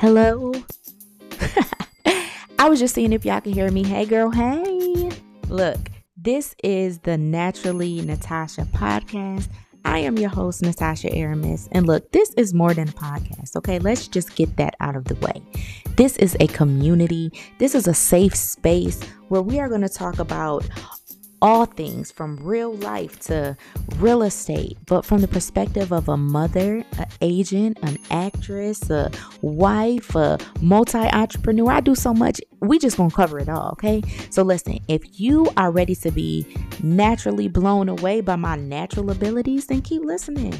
Hello? I was just seeing if y'all can hear me. Hey, girl, hey. Look, this is the Naturally Natasha podcast. I am your host, Natasha Aramis. And look, this is more than a podcast, okay? Let's just get that out of the way. This is a community, this is a safe space where we are going to talk about all things from real life to real estate, but from the perspective of a mother, an agent, an actress, a wife, a multi entrepreneur. I do so much. We just gonna cover it all, okay? So listen, if you are ready to be naturally blown away by my natural abilities, then keep listening.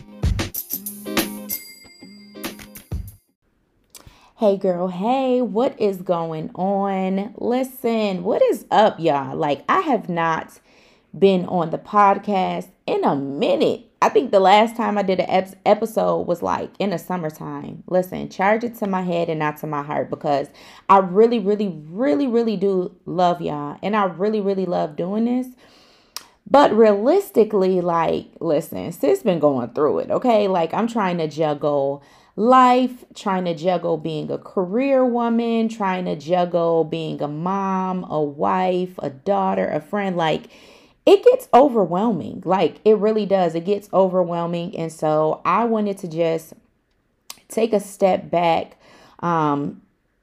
Hey girl, hey, what is going on? Listen, what is up, y'all? Like, I have not been on the podcast in a minute. I think the last time I did an episode was like in the summertime. Listen, charge it to my head and not to my heart because I really, really, really, really do love y'all. And I really, really love doing this. But realistically, like, listen, sis been going through it, okay? Like, I'm trying to juggle life, trying to juggle being a career woman, trying to juggle being a mom, a wife, a daughter, a friend. Like, it gets overwhelming. Like it really does. It gets overwhelming. And so I wanted to just take a step back um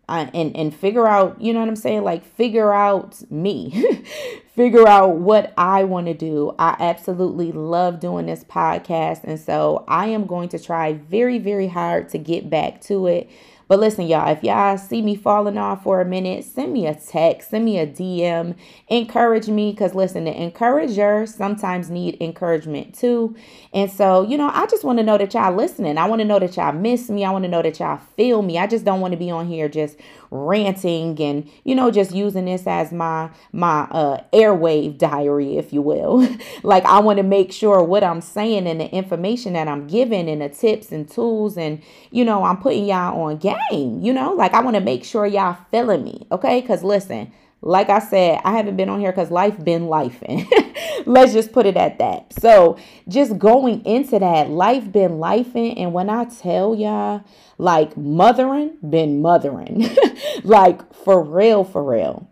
uh, and and figure out, you know what I'm saying? Like figure out me. figure out what I want to do. I absolutely love doing this podcast and so I am going to try very very hard to get back to it. But listen, y'all, if y'all see me falling off for a minute, send me a text, send me a DM, encourage me. Because listen, the encourager sometimes need encouragement too. And so, you know, I just want to know that y'all listening. I want to know that y'all miss me. I want to know that y'all feel me. I just don't want to be on here just ranting and, you know, just using this as my my uh airwave diary, if you will. like I want to make sure what I'm saying and the information that I'm giving and the tips and tools and, you know, I'm putting y'all on game you know? Like I want to make sure y'all feeling me, okay? Cuz listen, like I said, I haven't been on here cuz life been life. Let's just put it at that. So, just going into that, life been life and when I tell y'all like mothering, been mothering. like for real, for real.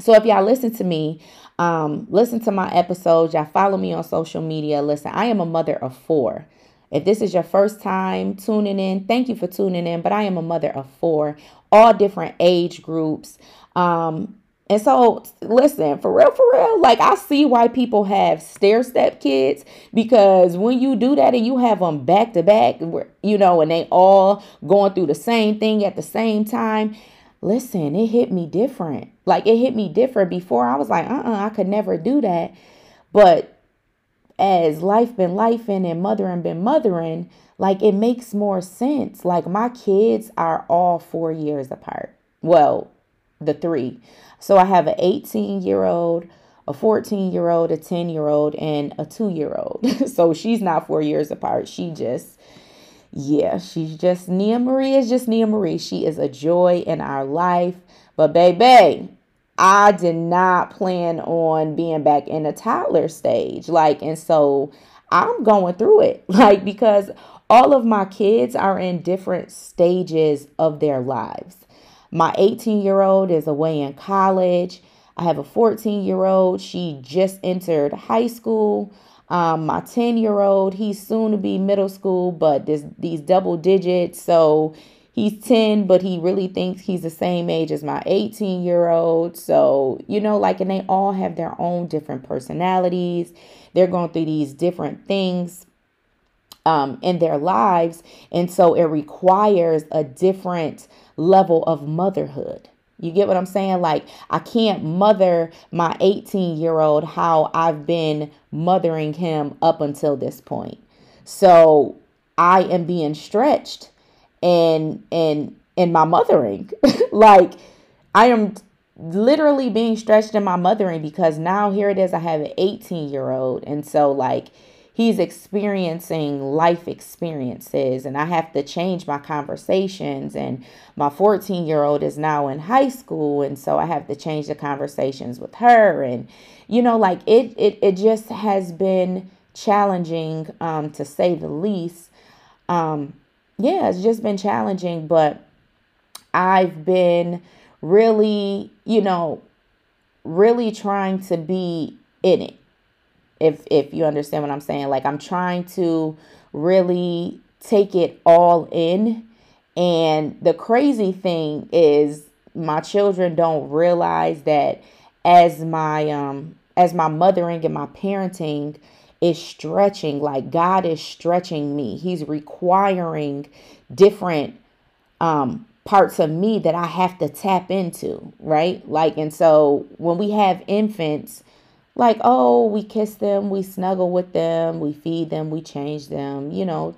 So if y'all listen to me, um, listen to my episodes, y'all follow me on social media. Listen, I am a mother of four. If this is your first time tuning in, thank you for tuning in. But I am a mother of four, all different age groups. Um, and so, listen, for real, for real, like I see why people have stair step kids because when you do that and you have them back to back, you know, and they all going through the same thing at the same time, listen, it hit me different. Like it hit me different before. I was like, uh uh-uh, uh I could never do that. But as life been lifing and mothering been mothering, like it makes more sense. Like my kids are all four years apart. Well, the three. So I have an 18 year old, a 14 year old, a 10 year old, and a two year old. so she's not four years apart. She just, yeah, she's just, Nia Marie is just Nia Marie. She is a joy in our life. But baby, I did not plan on being back in the toddler stage. Like, and so I'm going through it. Like, because all of my kids are in different stages of their lives. My 18 year old is away in college. I have a 14 year old. She just entered high school. Um, my 10 year old, he's soon to be middle school, but this, these double digits. So he's 10 but he really thinks he's the same age as my 18 year old so you know like and they all have their own different personalities. They're going through these different things um, in their lives. And so it requires a different level of motherhood. You get what i'm saying? Like i can't mother my 18 year old how i've been mothering him up until this point. So i am being stretched and and and my mothering. like I am literally being stretched in my mothering because now here it is I have an 18 year old and so like he's experiencing life experiences and I have to change my conversations and my 14 year old is now in high school and so I have to change the conversations with her and you know like it it, it just has been challenging um to say the least um yeah, it's just been challenging, but I've been really, you know, really trying to be in it. If if you understand what I'm saying, like I'm trying to really take it all in. And the crazy thing is my children don't realize that as my um as my mothering and my parenting is stretching like God is stretching me. He's requiring different um parts of me that I have to tap into, right? Like, and so when we have infants, like, oh, we kiss them, we snuggle with them, we feed them, we change them, you know,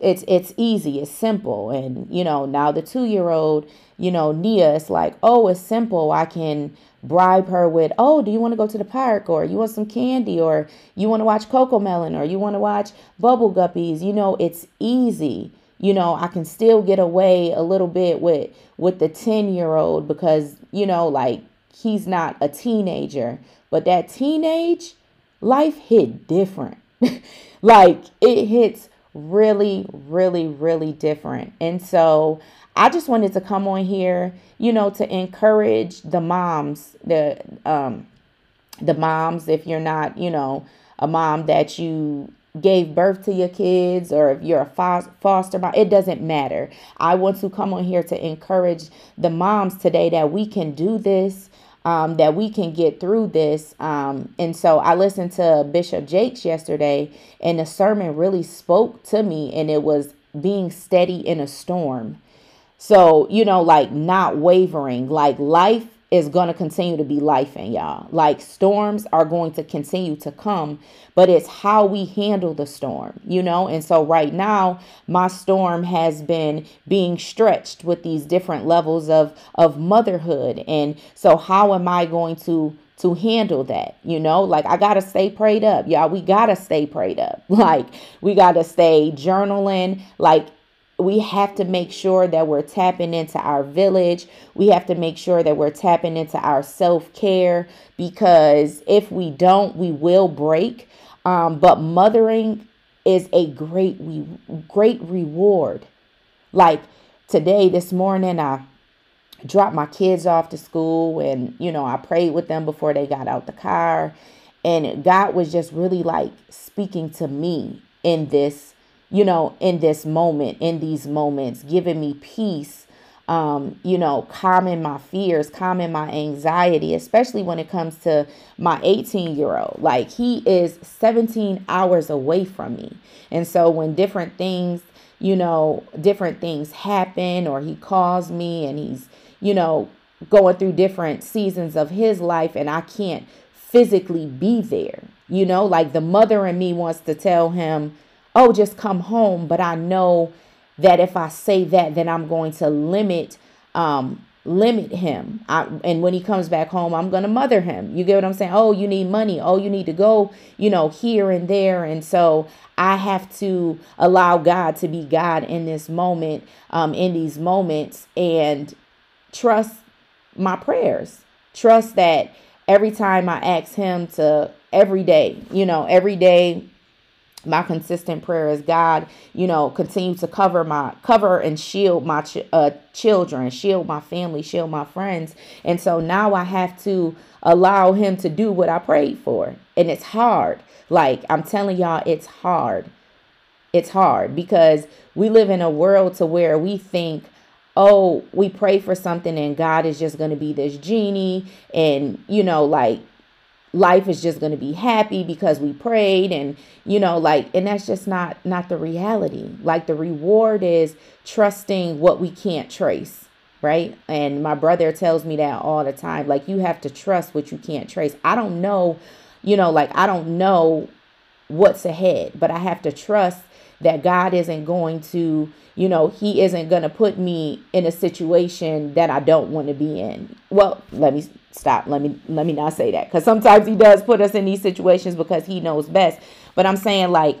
it's it's easy, it's simple. And, you know, now the two year old, you know, Nia, it's like, oh, it's simple. I can bribe her with, oh, do you want to go to the park? Or you want some candy? Or you want to watch CoComelon Or you want to watch Bubble Guppies? You know, it's easy you know i can still get away a little bit with with the 10 year old because you know like he's not a teenager but that teenage life hit different like it hits really really really different and so i just wanted to come on here you know to encourage the moms the um the moms if you're not you know a mom that you gave birth to your kids or if you're a foster mom, it doesn't matter. I want to come on here to encourage the moms today that we can do this. Um, that we can get through this. Um, and so I listened to Bishop Jakes yesterday, and the sermon really spoke to me, and it was being steady in a storm. So, you know, like not wavering, like life is going to continue to be life in y'all. Like storms are going to continue to come, but it's how we handle the storm, you know? And so right now, my storm has been being stretched with these different levels of of motherhood. And so how am I going to to handle that, you know? Like I got to stay prayed up. Y'all, we got to stay prayed up. Like we got to stay journaling, like we have to make sure that we're tapping into our village. We have to make sure that we're tapping into our self care because if we don't, we will break. Um, but mothering is a great, great reward. Like today, this morning, I dropped my kids off to school and, you know, I prayed with them before they got out the car. And God was just really like speaking to me in this you know, in this moment, in these moments, giving me peace, um, you know, calming my fears, calming my anxiety, especially when it comes to my 18 year old. Like he is 17 hours away from me. And so when different things, you know, different things happen or he calls me and he's, you know, going through different seasons of his life and I can't physically be there. You know, like the mother in me wants to tell him, oh, just come home. But I know that if I say that, then I'm going to limit um limit him. I, and when he comes back home, I'm going to mother him. You get what I'm saying? Oh, you need money. Oh, you need to go, you know, here and there. And so I have to allow God to be God in this moment, um, in these moments, and trust my prayers. Trust that every time I ask Him to, every day, you know, every day my consistent prayer is god you know continue to cover my cover and shield my ch- uh, children shield my family shield my friends. And so now i have to allow him to do what i prayed for. And it's hard. Like i'm telling y'all it's hard. It's hard because we live in a world to where we think oh we pray for something and god is just going to be this genie. And you know like life is just going to be happy because we prayed and you know like and that's just not not the reality. Like the reward is trusting what we can't trace right? And my brother tells me that all the time like you have to trust what you can't trace. I don't know you know like i don't know what's ahead but i have to trust that god isn't going to you know he isn't going to put me in a situation that i don't want to be in. Well let me stop. Let me let me not say that because sometimes he does put us in these situations because he knows best. But i'm saying like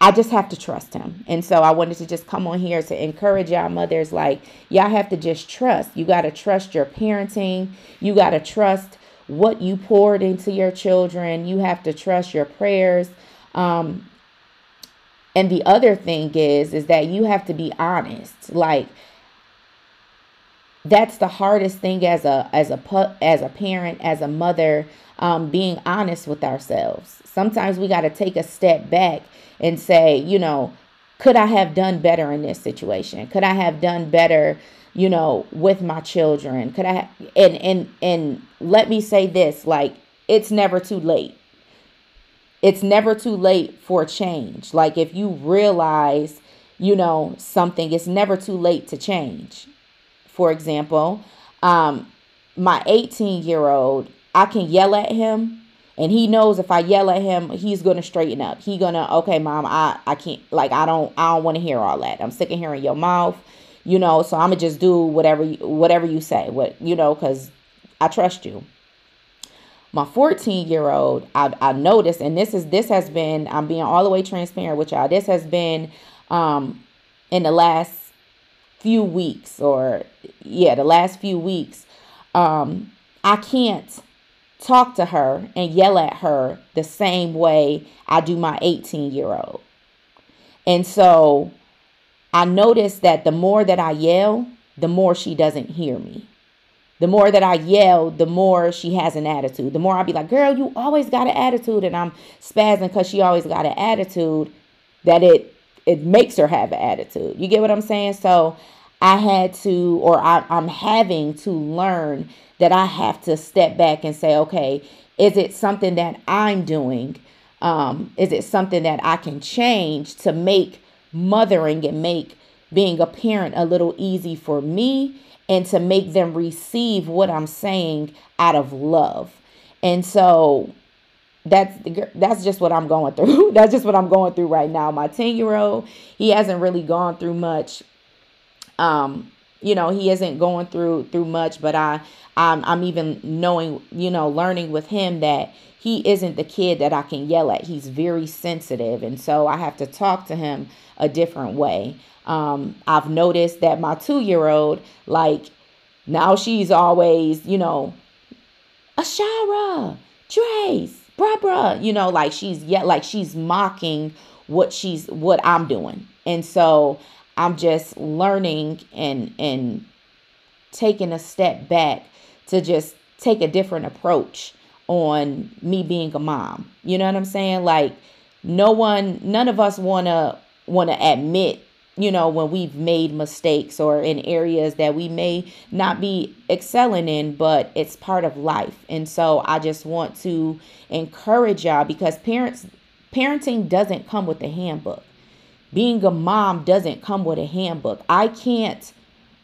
i just have to trust him. And so i wanted to just come on here to encourage y'all mothers like y'all have to just trust. You got to trust your parenting. You got to trust what you poured into your children. You have to trust your prayers. Um and the other thing is is that you have to be honest like that's the hardest thing as a as a as a parent, as a mother, um, being honest with ourselves. Sometimes we got to take a step back and say, you know, could I have done better in this situation? Could I have done better, you know, with my children? Could I and and and let me say this, like it's never too late. It's never too late for change. Like if you realize, you know, something, it's never too late to change. For example, um my 18 year old, I can yell at him and he knows if I yell at him, he's gonna straighten up. He gonna, okay, mom, I I can't like I don't I don't want to hear all that. I'm sick of hearing your mouth, you know. So I'm gonna just do whatever you whatever you say, what you know, cause I trust you. My 14 year old, I I noticed, and this is this has been I'm being all the way transparent with y'all. This has been um in the last few weeks, or yeah, the last few weeks. Um, I can't talk to her and yell at her the same way I do my 18 year old. And so I noticed that the more that I yell, the more she doesn't hear me. The more that I yell, the more she has an attitude. The more I be like, girl, you always got an attitude. And I'm spazzing because she always got an attitude that it it makes her have an attitude. You get what I'm saying? So I had to, or I, I'm having to learn that I have to step back and say, okay, is it something that I'm doing? Um, is it something that I can change to make mothering and make being a parent a little easy for me and to make them receive what I'm saying out of love? And so that's that's just what I'm going through. that's just what I'm going through right now. My 10 year old, he hasn't really gone through much. Um, you know, he isn't going through through much, but I I'm, I'm even knowing, you know, learning with him that he isn't the kid that I can yell at. He's very sensitive. And so I have to talk to him a different way. Um, I've noticed that my two year old, like, now she's always, you know, Ashara, Trace, bruh, bruh, you know, like she's yet, like she's mocking what she's, what I'm doing. And so I'm just learning and, and taking a step back to just take a different approach on me being a mom. You know what I'm saying? Like no one none of us want to want to admit, you know, when we've made mistakes or in areas that we may not be excelling in, but it's part of life. And so I just want to encourage y'all because parents parenting doesn't come with a handbook. Being a mom doesn't come with a handbook. I can't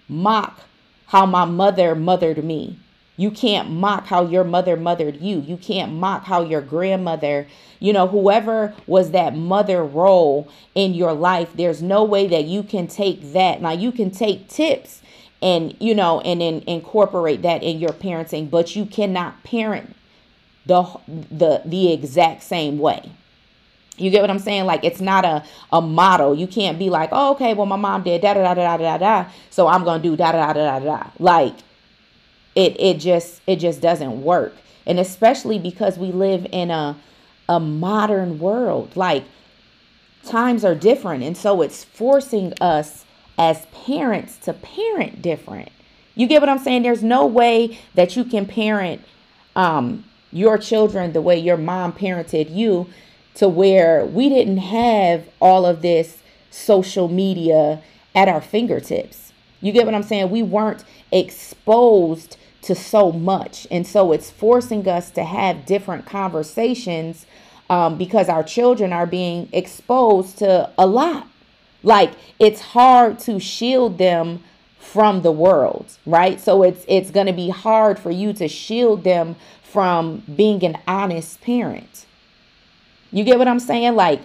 mock how my mother mothered me. You can't mock how your mother mothered you. You can't mock how your grandmother, you know, whoever was that mother role in your life, there's no way that you can take that. Now, you can take tips and, you know, and then incorporate that in your parenting, but you cannot parent the the the exact same way. You get what I'm saying? Like it's not a a model. You can't be like, oh, okay, well, my mom did da da da da da da so I'm gonna do da da da da da. Like it it just it just doesn't work and especially because we live in a a modern world like times are different and so it's forcing us as parents to parent different you get what i'm saying there's no way that you can parent um your children the way your mom parented you to where we didn't have all of this social media at our fingertips you get what i'm saying we weren't exposed to so much. And so it's forcing us to have different conversations um, because our children are being exposed to a lot. Like it's hard to shield them from the world, right? So it's it's going to be hard for you to shield them from being an honest parent. You get what I'm saying? Like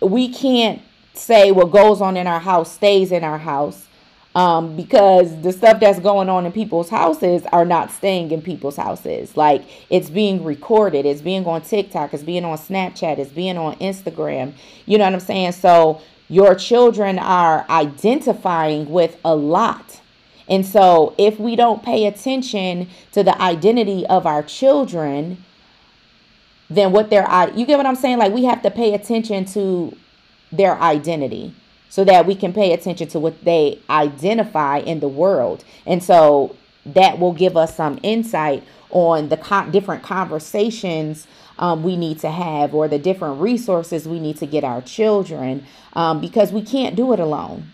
we can't say what goes on in our house stays in our house um, because the stuff that's going on in people's houses are not staying in people's houses. Like it's being recorded, it's being on TikTok, it's being on Snapchat, it's being on Instagram. You know what I'm saying? So your children are identifying with a lot. And so if we don't pay attention to the identity of our children, then what their you get what I'm saying? Like we have to pay attention to their identity so that we can pay attention to what they identify in the world. And so that will give us some insight on the different conversations um, we need to have or the different resources we need to get our children um, because we can't do it alone.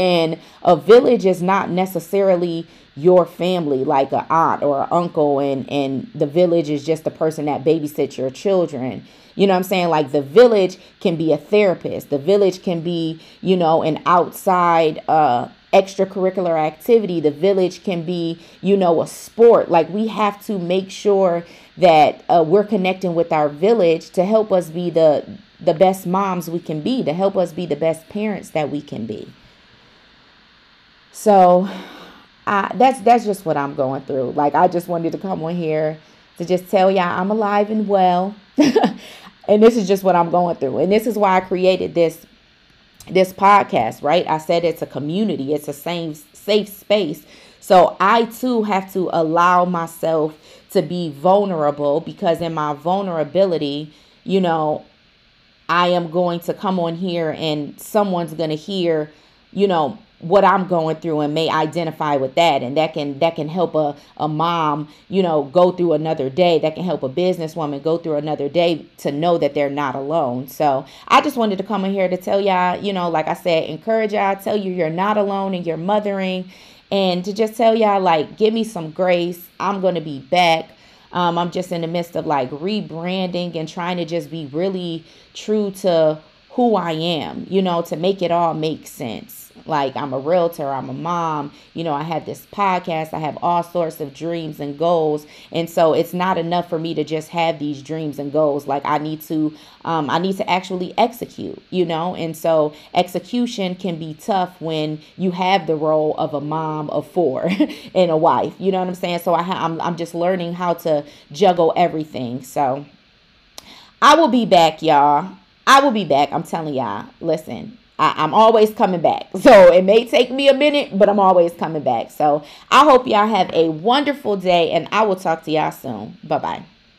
And a village is not necessarily your family, like an aunt or an uncle, and, and the village is just the person that babysits your children. You know what I'm saying? Like the village can be a therapist. The village can be, you know, an outside uh extracurricular activity. The village can be, you know, a sport. Like we have to make sure that uh, we're connecting with our village to help us be the the best moms we can be, to help us be the best parents that we can be. So, I, that's that's just what I'm going through. Like I just wanted to come on here to just tell y'all I'm alive and well. and this is just what I'm going through. And this is why I created this this podcast, right? I said it's a community, it's a safe safe space. So I too have to allow myself to be vulnerable because in my vulnerability, you know, I am going to come on here and someone's going to hear, you know, what I'm going through and may identify with that and that can that can help a, a mom, you know, go through another day. That can help a businesswoman go through another day to know that they're not alone. So I just wanted to come in here to tell y'all, you know, like I said, encourage y'all, tell you you're not alone in your mothering and to just tell y'all like give me some grace. I'm gonna be back. Um, I'm just in the midst of like rebranding and trying to just be really true to who I am, you know, to make it all make sense. Like I'm a realtor, I'm a mom, you know, I have this podcast, I have all sorts of dreams and goals. And so it's not enough for me to just have these dreams and goals. Like I need to um, I need to actually execute, you know? And so execution can be tough when you have the role of a mom of four and a wife. You know what I'm saying? So I ha- I'm I'm just learning how to juggle everything. So I will be back, y'all. I will be back. I'm telling y'all. Listen, I, am always coming back. So it may take me a minute, but I'm always coming back. So I hope y'all have a wonderful day and I will talk to y'all soon. Bye bye.